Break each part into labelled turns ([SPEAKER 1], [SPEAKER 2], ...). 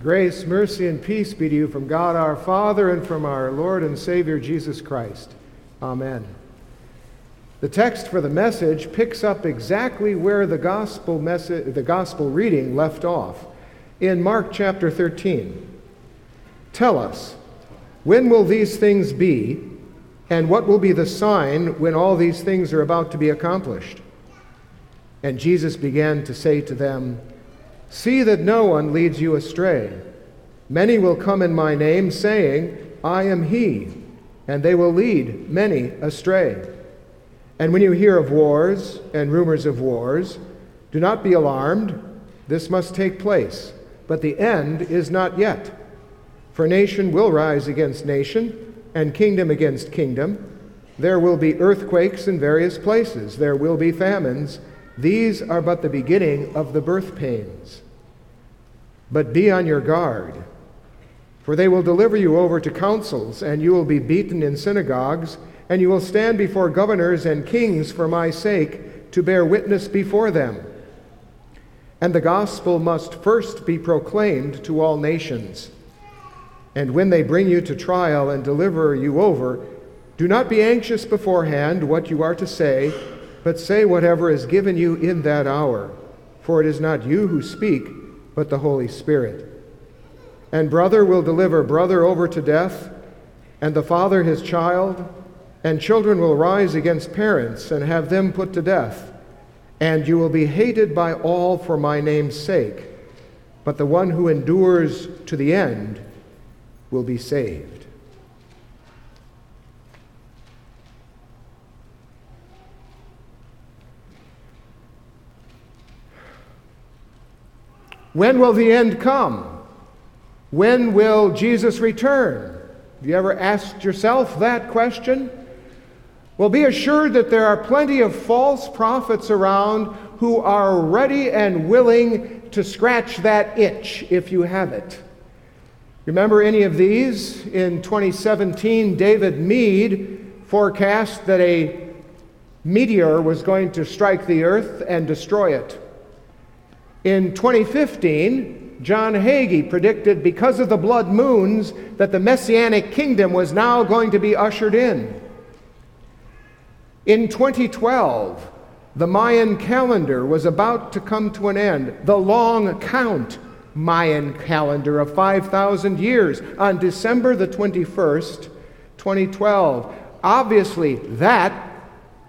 [SPEAKER 1] Grace, mercy, and peace be to you from God our Father and from our Lord and Savior Jesus Christ. Amen. The text for the message picks up exactly where the gospel, message, the gospel reading left off in Mark chapter 13. Tell us, when will these things be, and what will be the sign when all these things are about to be accomplished? And Jesus began to say to them, See that no one leads you astray. Many will come in my name, saying, I am he, and they will lead many astray. And when you hear of wars and rumors of wars, do not be alarmed. This must take place, but the end is not yet. For nation will rise against nation, and kingdom against kingdom. There will be earthquakes in various places, there will be famines these are but the beginning of the birth pains. But be on your guard, for they will deliver you over to councils, and you will be beaten in synagogues, and you will stand before governors and kings for my sake to bear witness before them. And the gospel must first be proclaimed to all nations. And when they bring you to trial and deliver you over, do not be anxious beforehand what you are to say but say whatever is given you in that hour, for it is not you who speak, but the Holy Spirit. And brother will deliver brother over to death, and the father his child, and children will rise against parents and have them put to death. And you will be hated by all for my name's sake, but the one who endures to the end will be saved. When will the end come? When will Jesus return? Have you ever asked yourself that question? Well, be assured that there are plenty of false prophets around who are ready and willing to scratch that itch if you have it. Remember any of these? In 2017, David Meade forecast that a meteor was going to strike the earth and destroy it. In 2015, John Hagee predicted because of the blood moons that the messianic kingdom was now going to be ushered in. In 2012, the Mayan calendar was about to come to an end, the long count Mayan calendar of 5,000 years on December the 21st, 2012. Obviously, that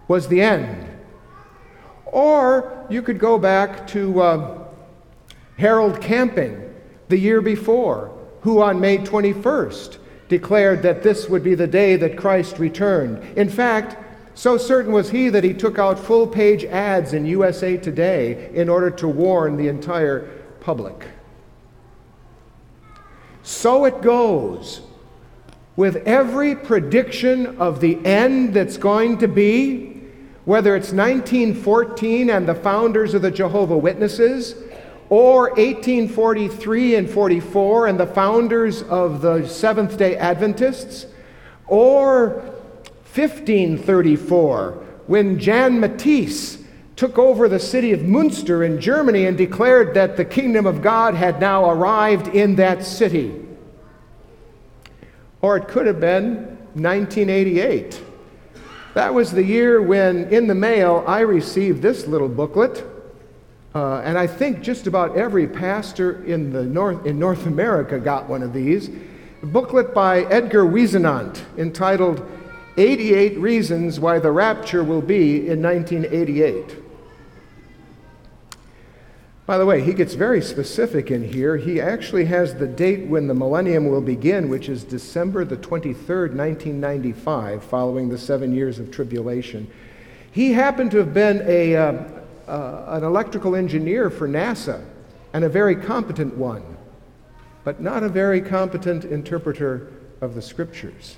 [SPEAKER 1] was the end. Or you could go back to uh, Harold Camping the year before, who on May 21st declared that this would be the day that Christ returned. In fact, so certain was he that he took out full page ads in USA Today in order to warn the entire public. So it goes with every prediction of the end that's going to be, whether it's 1914 and the founders of the Jehovah Witnesses, or 1843 and 44 and the founders of the Seventh day Adventists, or 1534 when Jan Matthys took over the city of Munster in Germany and declared that the kingdom of God had now arrived in that city. Or it could have been 1988. That was the year when, in the mail, I received this little booklet uh, and I think just about every pastor in, the North, in North America got one of these. A booklet by Edgar Whisenant entitled 88 Reasons Why the Rapture Will Be in 1988. By the way, he gets very specific in here. He actually has the date when the millennium will begin, which is December the 23rd, 1995, following the seven years of tribulation. He happened to have been a, uh, uh, an electrical engineer for NASA and a very competent one, but not a very competent interpreter of the scriptures.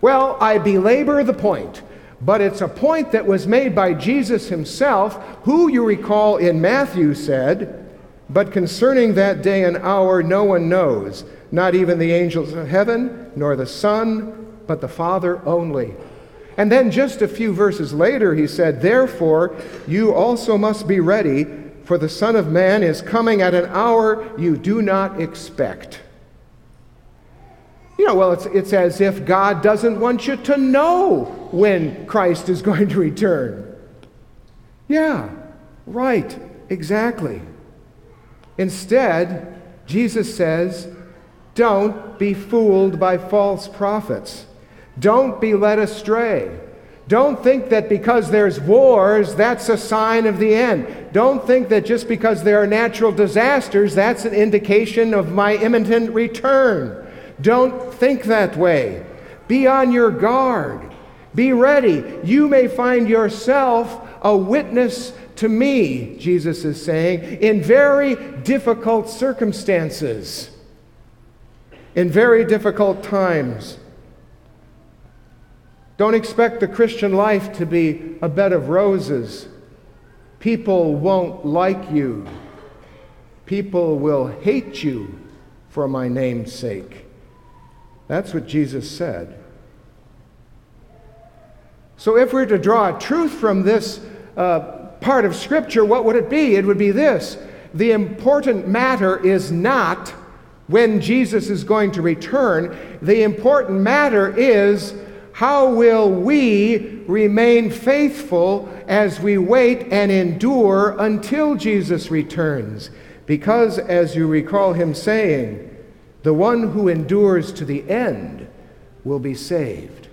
[SPEAKER 1] Well, I belabor the point, but it's a point that was made by Jesus himself, who you recall in Matthew said, But concerning that day and hour, no one knows, not even the angels of heaven, nor the Son, but the Father only. And then just a few verses later, he said, Therefore, you also must be ready, for the Son of Man is coming at an hour you do not expect. You know, well, it's, it's as if God doesn't want you to know when Christ is going to return. Yeah, right, exactly. Instead, Jesus says, don't be fooled by false prophets. Don't be led astray. Don't think that because there's wars, that's a sign of the end. Don't think that just because there are natural disasters, that's an indication of my imminent return. Don't think that way. Be on your guard. Be ready. You may find yourself a witness to me, Jesus is saying, in very difficult circumstances, in very difficult times. Don't expect the Christian life to be a bed of roses. People won't like you. People will hate you for my name's sake. That's what Jesus said. So, if we're to draw a truth from this uh, part of Scripture, what would it be? It would be this The important matter is not when Jesus is going to return, the important matter is how will we remain faithful as we wait and endure until Jesus returns? Because, as you recall him saying, the one who endures to the end will be saved.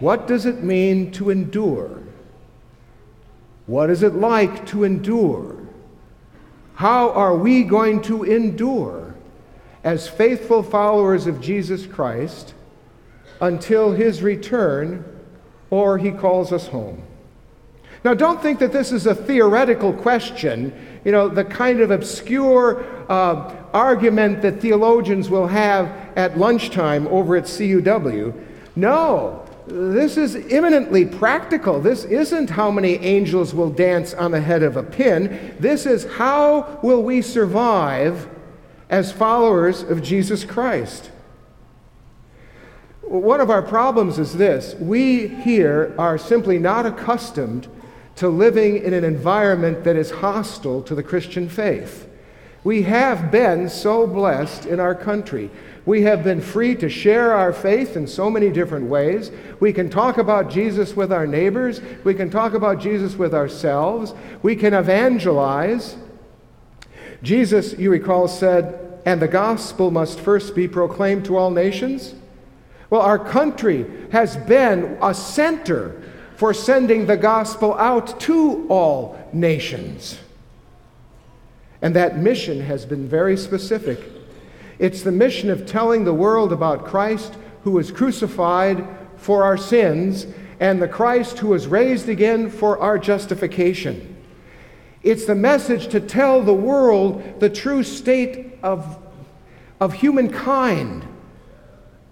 [SPEAKER 1] What does it mean to endure? What is it like to endure? How are we going to endure as faithful followers of Jesus Christ? until his return or he calls us home. Now, don't think that this is a theoretical question, you know, the kind of obscure uh, argument that theologians will have at lunchtime over at CUW. No, this is imminently practical. This isn't how many angels will dance on the head of a pin. This is how will we survive as followers of Jesus Christ. One of our problems is this we here are simply not accustomed to living in an environment that is hostile to the Christian faith. We have been so blessed in our country. We have been free to share our faith in so many different ways. We can talk about Jesus with our neighbors. We can talk about Jesus with ourselves. We can evangelize. Jesus, you recall, said, and the gospel must first be proclaimed to all nations. Well, our country has been a center for sending the gospel out to all nations. And that mission has been very specific. It's the mission of telling the world about Christ who was crucified for our sins and the Christ who was raised again for our justification. It's the message to tell the world the true state of, of humankind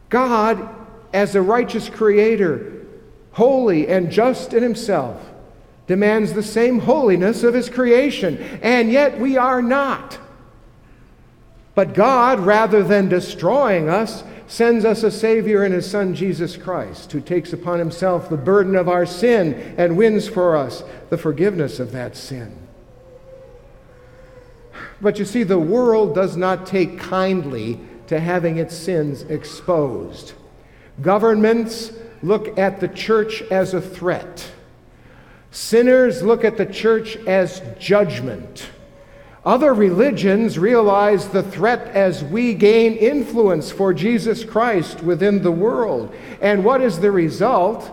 [SPEAKER 1] God, as a righteous creator, holy and just in himself, demands the same holiness of his creation, and yet we are not. But God, rather than destroying us, sends us a Savior in His Son Jesus Christ, who takes upon Himself the burden of our sin and wins for us the forgiveness of that sin. But you see, the world does not take kindly to having its sins exposed. Governments look at the church as a threat. Sinners look at the church as judgment. Other religions realize the threat as we gain influence for Jesus Christ within the world. And what is the result?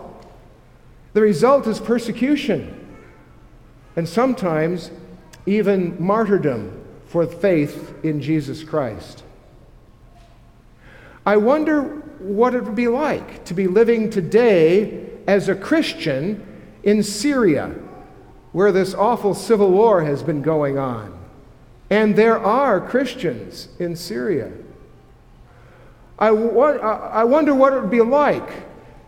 [SPEAKER 1] The result is persecution, and sometimes even martyrdom for faith in Jesus Christ. I wonder what it would be like to be living today as a Christian in Syria, where this awful civil war has been going on. And there are Christians in Syria. I, I wonder what it would be like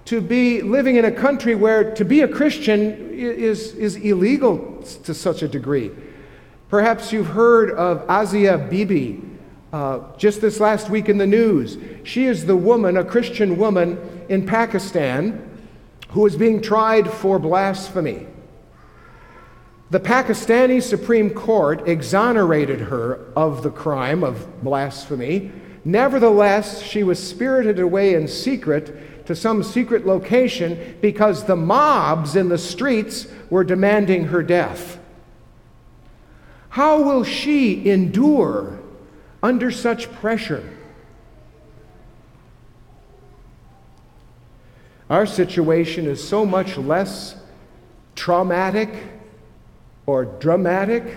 [SPEAKER 1] to be living in a country where to be a Christian is, is illegal to such a degree. Perhaps you've heard of Asia Bibi, uh, just this last week in the news. She is the woman, a Christian woman in Pakistan, who is being tried for blasphemy. The Pakistani Supreme Court exonerated her of the crime of blasphemy. Nevertheless, she was spirited away in secret to some secret location because the mobs in the streets were demanding her death. How will she endure under such pressure? Our situation is so much less traumatic or dramatic,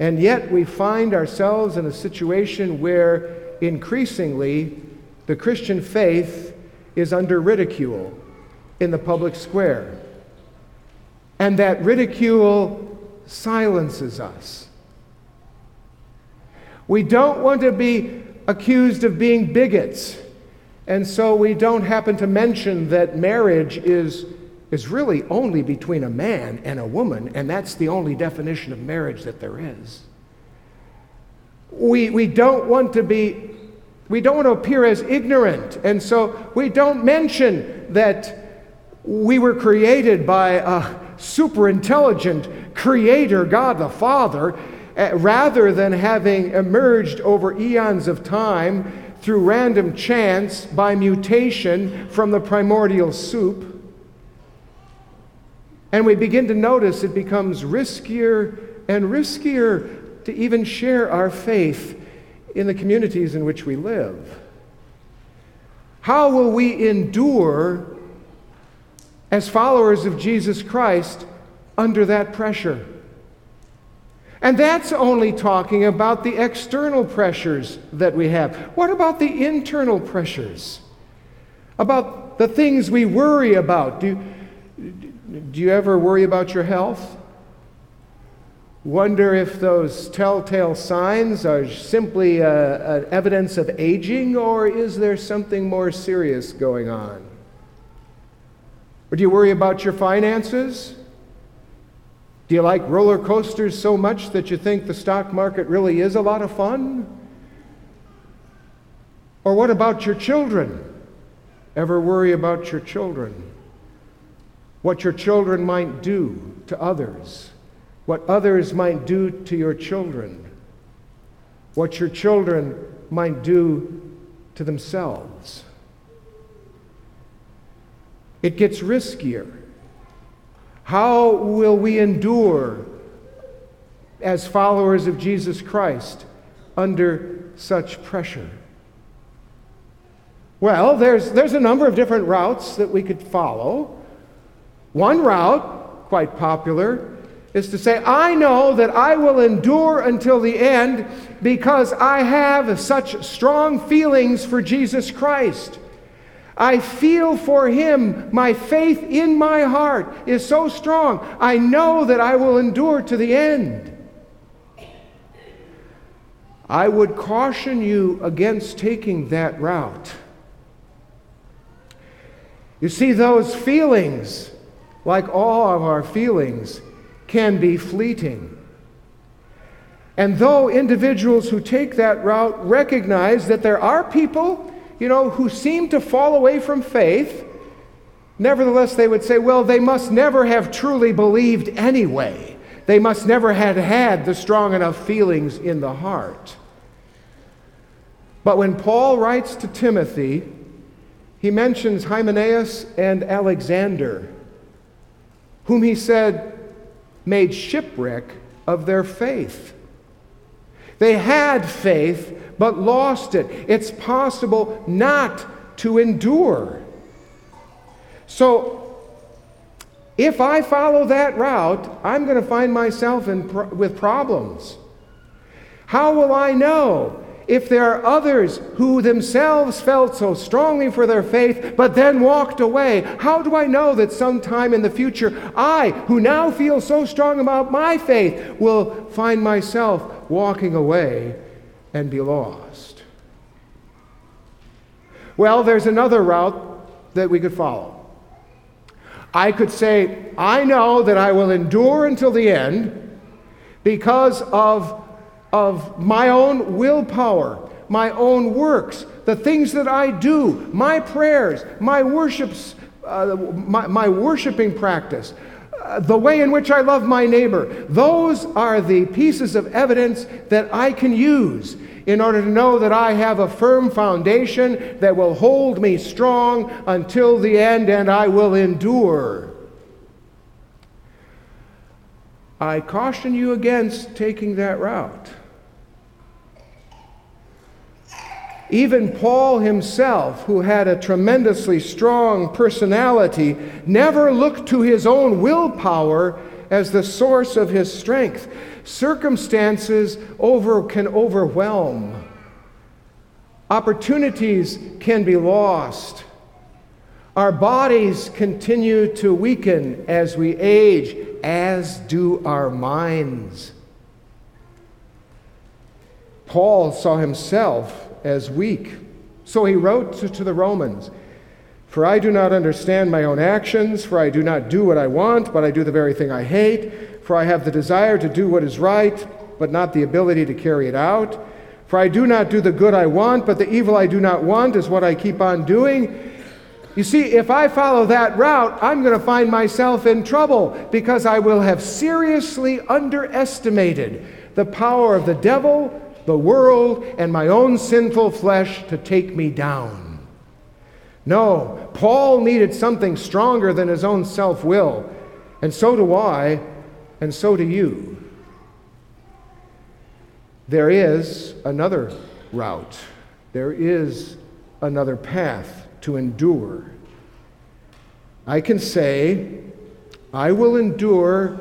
[SPEAKER 1] and yet we find ourselves in a situation where increasingly the Christian faith is under ridicule in the public square. And that ridicule silences us. We don't want to be accused of being bigots, and so we don't happen to mention that marriage is, is really only between a man and a woman, and that's the only definition of marriage that there is. We, we don't want to be we don't want to appear as ignorant, and so we don't mention that we were created by a super intelligent creator, God the Father, Eh, rather than having emerged over eons of time through random chance by mutation from the primordial soup. And we begin to notice it becomes riskier and riskier to even share our faith in the communities in which we live. How will we endure as followers of Jesus Christ under that pressure? And that's only talking about the external pressures that we have. What about the internal pressures? About the things we worry about? Do, do you ever worry about your health? Wonder if those telltale signs are simply uh, uh, evidence of aging, or is there something more serious going on? Or do you worry about your finances? Do you like roller coasters so much that you think the stock market really is a lot of fun? Or what about your children? Ever worry about your children? What your children might do to others? What others might do to your children? What your children might do to themselves? It gets riskier. How will we endure as followers of Jesus Christ under such pressure? Well, there's, there's a number of different routes that we could follow. One route, quite popular, is to say, I know that I will endure until the end because I have such strong feelings for Jesus Christ. I feel for him. My faith in my heart is so strong. I know that I will endure to the end. I would caution you against taking that route. You see, those feelings, like all of our feelings, can be fleeting. And though individuals who take that route recognize that there are people you know, who seem to fall away from faith, nevertheless they would say, well, they must never have truly believed anyway. They must never have had the strong enough feelings in the heart. But when Paul writes to Timothy, he mentions Hymenaeus and Alexander, whom he said made shipwreck of their faith. They had faith, but lost it. It's possible not to endure. So, if I follow that route, I'm going to find myself in pro- with problems. How will I know if there are others who themselves felt so strongly for their faith but then walked away? How do I know that sometime in the future, I, who now feel so strong about my faith, will find myself walking away and be lost. Well, there's another route that we could follow. I could say, I know that I will endure until the end because of, of my own willpower, my own works, the things that I do, my prayers, my worships, uh, my, my worshiping practice, Uh, the way in which I love my neighbor. Those are the pieces of evidence that I can use in order to know that I have a firm foundation that will hold me strong until the end and I will endure. I caution you against taking that route. Even Paul himself, who had a tremendously strong personality, never looked to his own willpower as the source of his strength. Circumstances over, can overwhelm, opportunities can be lost. Our bodies continue to weaken as we age, as do our minds. Paul saw himself as weak. So he wrote to, the Romans For I do not understand my own actions, for I do not do what I want, but I do the very thing I hate. For I have the desire to do what is right, but not the ability to carry it out. For I do not do the good I want, but the evil I do not want is what I keep on doing. You see, if I follow that route, I'm going to find myself in trouble because I will have seriously underestimated the power of the devil the world, and my own sinful flesh to take me down. No, Paul needed something stronger than his own self will, and so do I, and so do you. There is another route, there is another path to endure. I can say, I will endure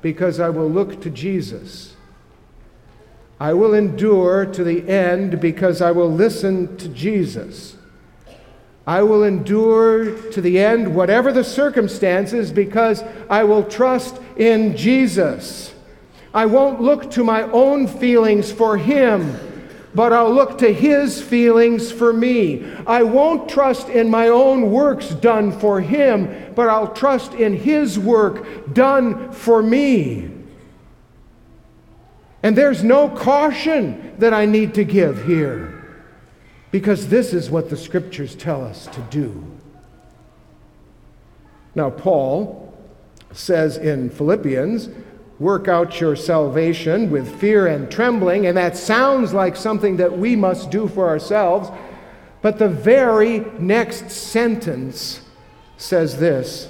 [SPEAKER 1] because I will look to Jesus. I will endure to the end because I will listen to Jesus. I will endure to the end, whatever the circumstances, because I will trust in Jesus. I won't look to my own feelings for Him, but I'll look to His feelings for me. I won't trust in my own works done for Him, but I'll trust in His work done for me. And there's no caution that I need to give here because this is what the scriptures tell us to do. Now, Paul says in Philippians, work out your salvation with fear and trembling, and that sounds like something that we must do for ourselves. But the very next sentence says this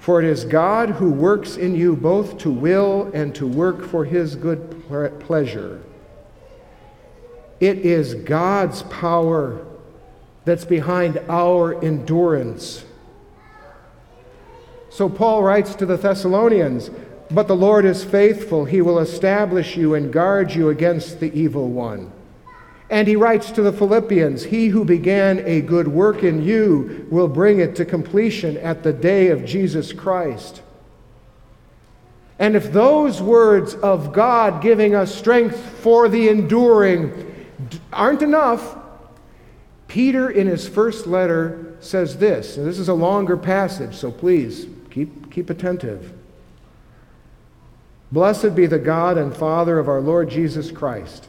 [SPEAKER 1] for it is God who works in you both to will and to work for his good pleasure. It is God's power that's behind our endurance. So Paul writes to the Thessalonians, But the Lord is faithful. He will establish you and guard you against the evil one. And he writes to the Philippians He who began a good work in you will bring it to completion at the day of Jesus Christ. And if those words of God giving us strength for the enduring aren't enough, Peter in his first letter says this, and this is a longer passage, so please keep, keep attentive. Blessed be the God and Father of our Lord Jesus Christ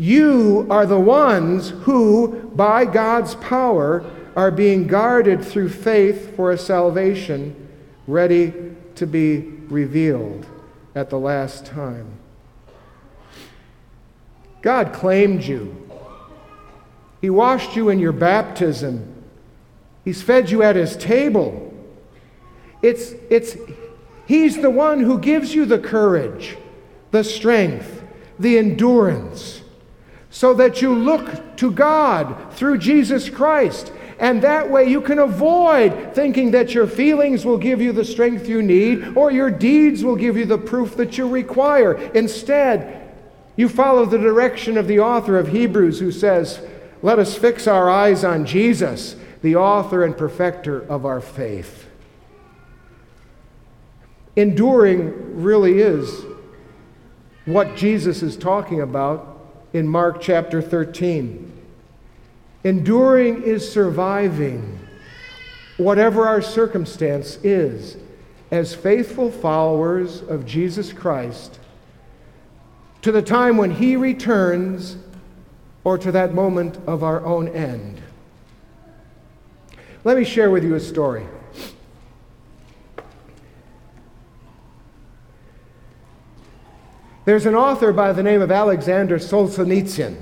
[SPEAKER 1] You are the ones who, by God's power, are being guarded through faith for a salvation ready to be revealed at the last time. God claimed you. He washed you in your baptism. He's fed you at his table. It's, it's, he's the one who gives you the courage, the strength, the endurance so that you look to God through Jesus Christ. And that way you can avoid thinking that your feelings will give you the strength you need or your deeds will give you the proof that you require. Instead, you follow the direction of the author of Hebrews who says, Let us fix our eyes on Jesus, the author and perfecter of our faith. Enduring really is what Jesus is talking about in Mark chapter 13. Enduring is surviving whatever our circumstance is as faithful followers of Jesus Christ to the time when He returns or to that moment of our own end. Let me share with you a story. There's an author by the name of Alexander Solzhenitsyn.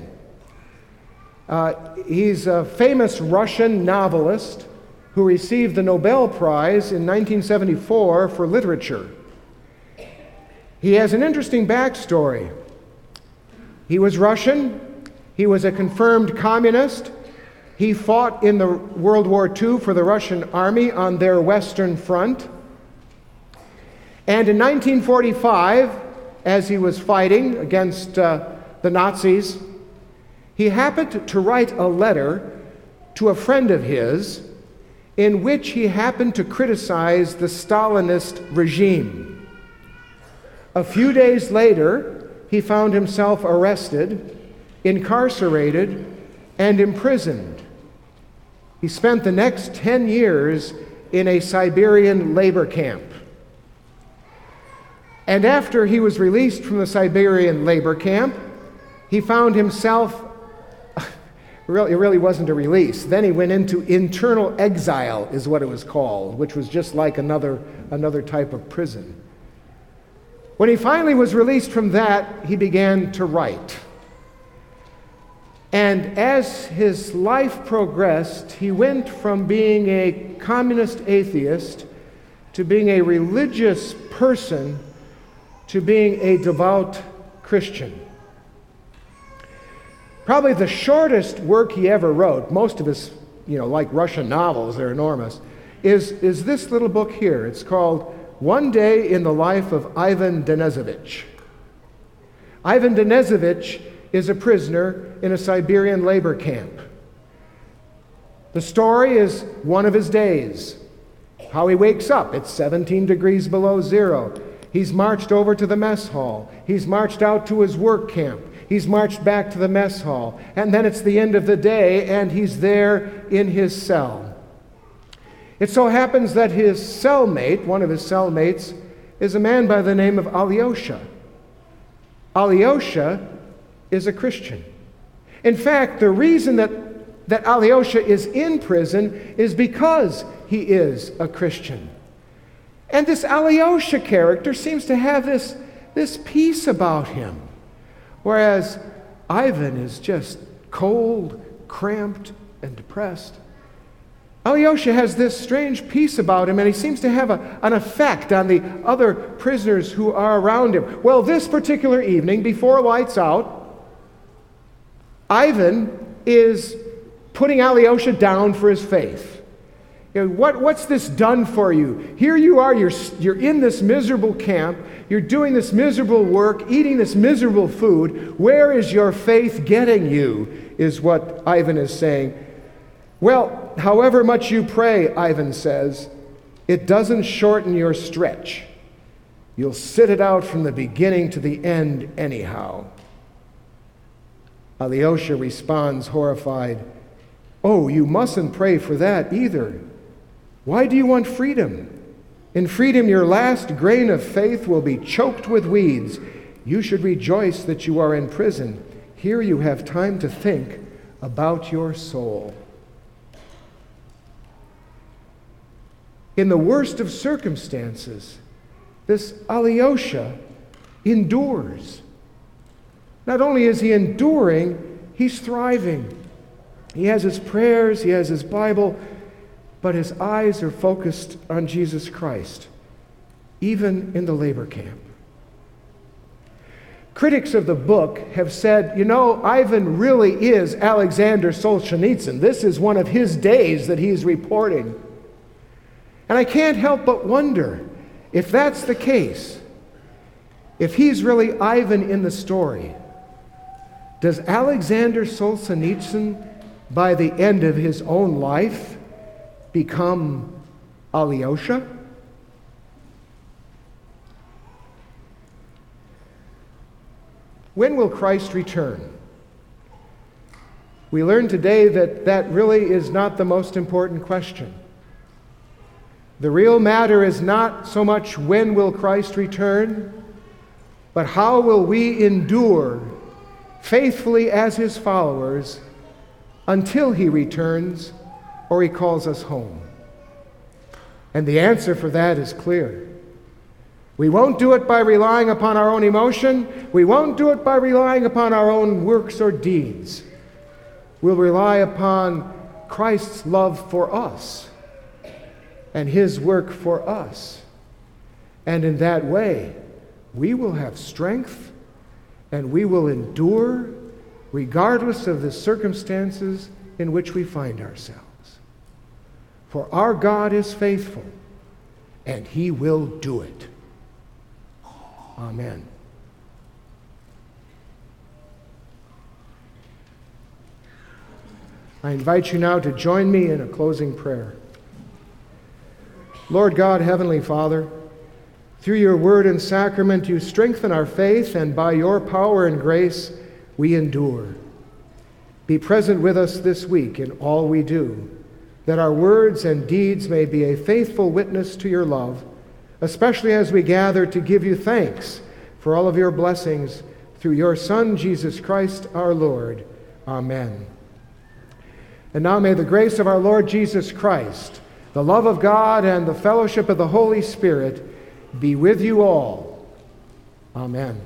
[SPEAKER 1] Uh, he's a famous Russian novelist who received the Nobel Prize in 1974 for literature. He has an interesting backstory. He was Russian, he was a confirmed communist. He fought in the World War II for the Russian army on their Western Front. And in 1945, as he was fighting against uh, the Nazis, he happened to write a letter to a friend of his in which he happened to criticize the Stalinist regime. A few days later, he found himself arrested, incarcerated, and imprisoned. He spent the next 10 years in a Siberian labor camp. And after he was released from the Siberian labor camp, he found himself, it really wasn't a release. Then he went into internal exile, is what it was called, which was just like another, another type of prison. When he finally was released from that, he began to write. And as his life progressed, he went from being a communist atheist to being a religious person to being a devout Christian. Probably the shortest work he ever wrote, most of his, you know, like Russian novels, they're enormous, is, is this little book here. It's called One Day in the Life of Ivan Denisovich. Ivan Denisovich is a prisoner in a Siberian labor camp. The story is one of his days. How he wakes up, it's 17 degrees below zero. He's marched over to the mess hall. He's marched out to his work camp. He's marched back to the mess hall. And then it's the end of the day, and he's there in his cell. It so happens that his cellmate, one of his cellmates, is a man by the name of Alyosha. Alyosha is a Christian. In fact, the reason that, that Alyosha is in prison is because he is a Christian. And this Alyosha character seems to have this, this peace about him, whereas Ivan is just cold, cramped, and depressed. Alyosha has this strange peace about him, and he seems to have a, an effect on the other prisoners who are around him. Well, this particular evening, before lights out, Ivan is putting Alyosha down for his faith. You know, what, what's this done for you? Here you are, you're, you're in this miserable camp, you're doing this miserable work, eating this miserable food. Where is your faith getting you? Is what Ivan is saying. Well, however much you pray, Ivan says, it doesn't shorten your stretch. You'll sit it out from the beginning to the end, anyhow. Alyosha responds, horrified, Oh, you mustn't pray for that either. Why do you want freedom? In freedom, your last grain of faith will be choked with weeds. You should rejoice that you are in prison. Here you have time to think about your soul. In the worst of circumstances, this Alyosha endures. Not only is he enduring, he's thriving. He has his prayers, he has his Bible, but his eyes are focused on Jesus Christ, even in the labor camp. Critics of the book have said, you know, Ivan really is Alexander Solzhenitsyn. This is one of his days that he's reporting. And I can't help but wonder if that's the case, if he's really Ivan in the story, does Alexander Solzhenitsyn, by the end of his own life, become Alyosha? When will Christ return? We learn today that that really is not the most important question. The real matter is not so much when will Christ return, but how will we endure faithfully as his followers until he returns or he calls us home. And the answer for that is clear. We won't do it by relying upon our own emotion. We won't do it by relying upon our own works or deeds. We'll rely upon Christ's love for us and his work for us. And in that way, we will have strength and we will endure regardless of the circumstances in which we find ourselves. For our God is faithful, and he will do it. Amen. I invite you now to join me in a closing prayer. Lord God, Heavenly Father, through your word and sacrament, you strengthen our faith, and by your power and grace, we endure. Be present with us this week in all we do, that our words and deeds may be a faithful witness to your love, especially as we gather to give you thanks for all of your blessings through your Son, Jesus Christ our Lord. Amen. And now may the grace of our Lord Jesus Christ, the love of God, and the fellowship of the Holy Spirit be with you all. Amen.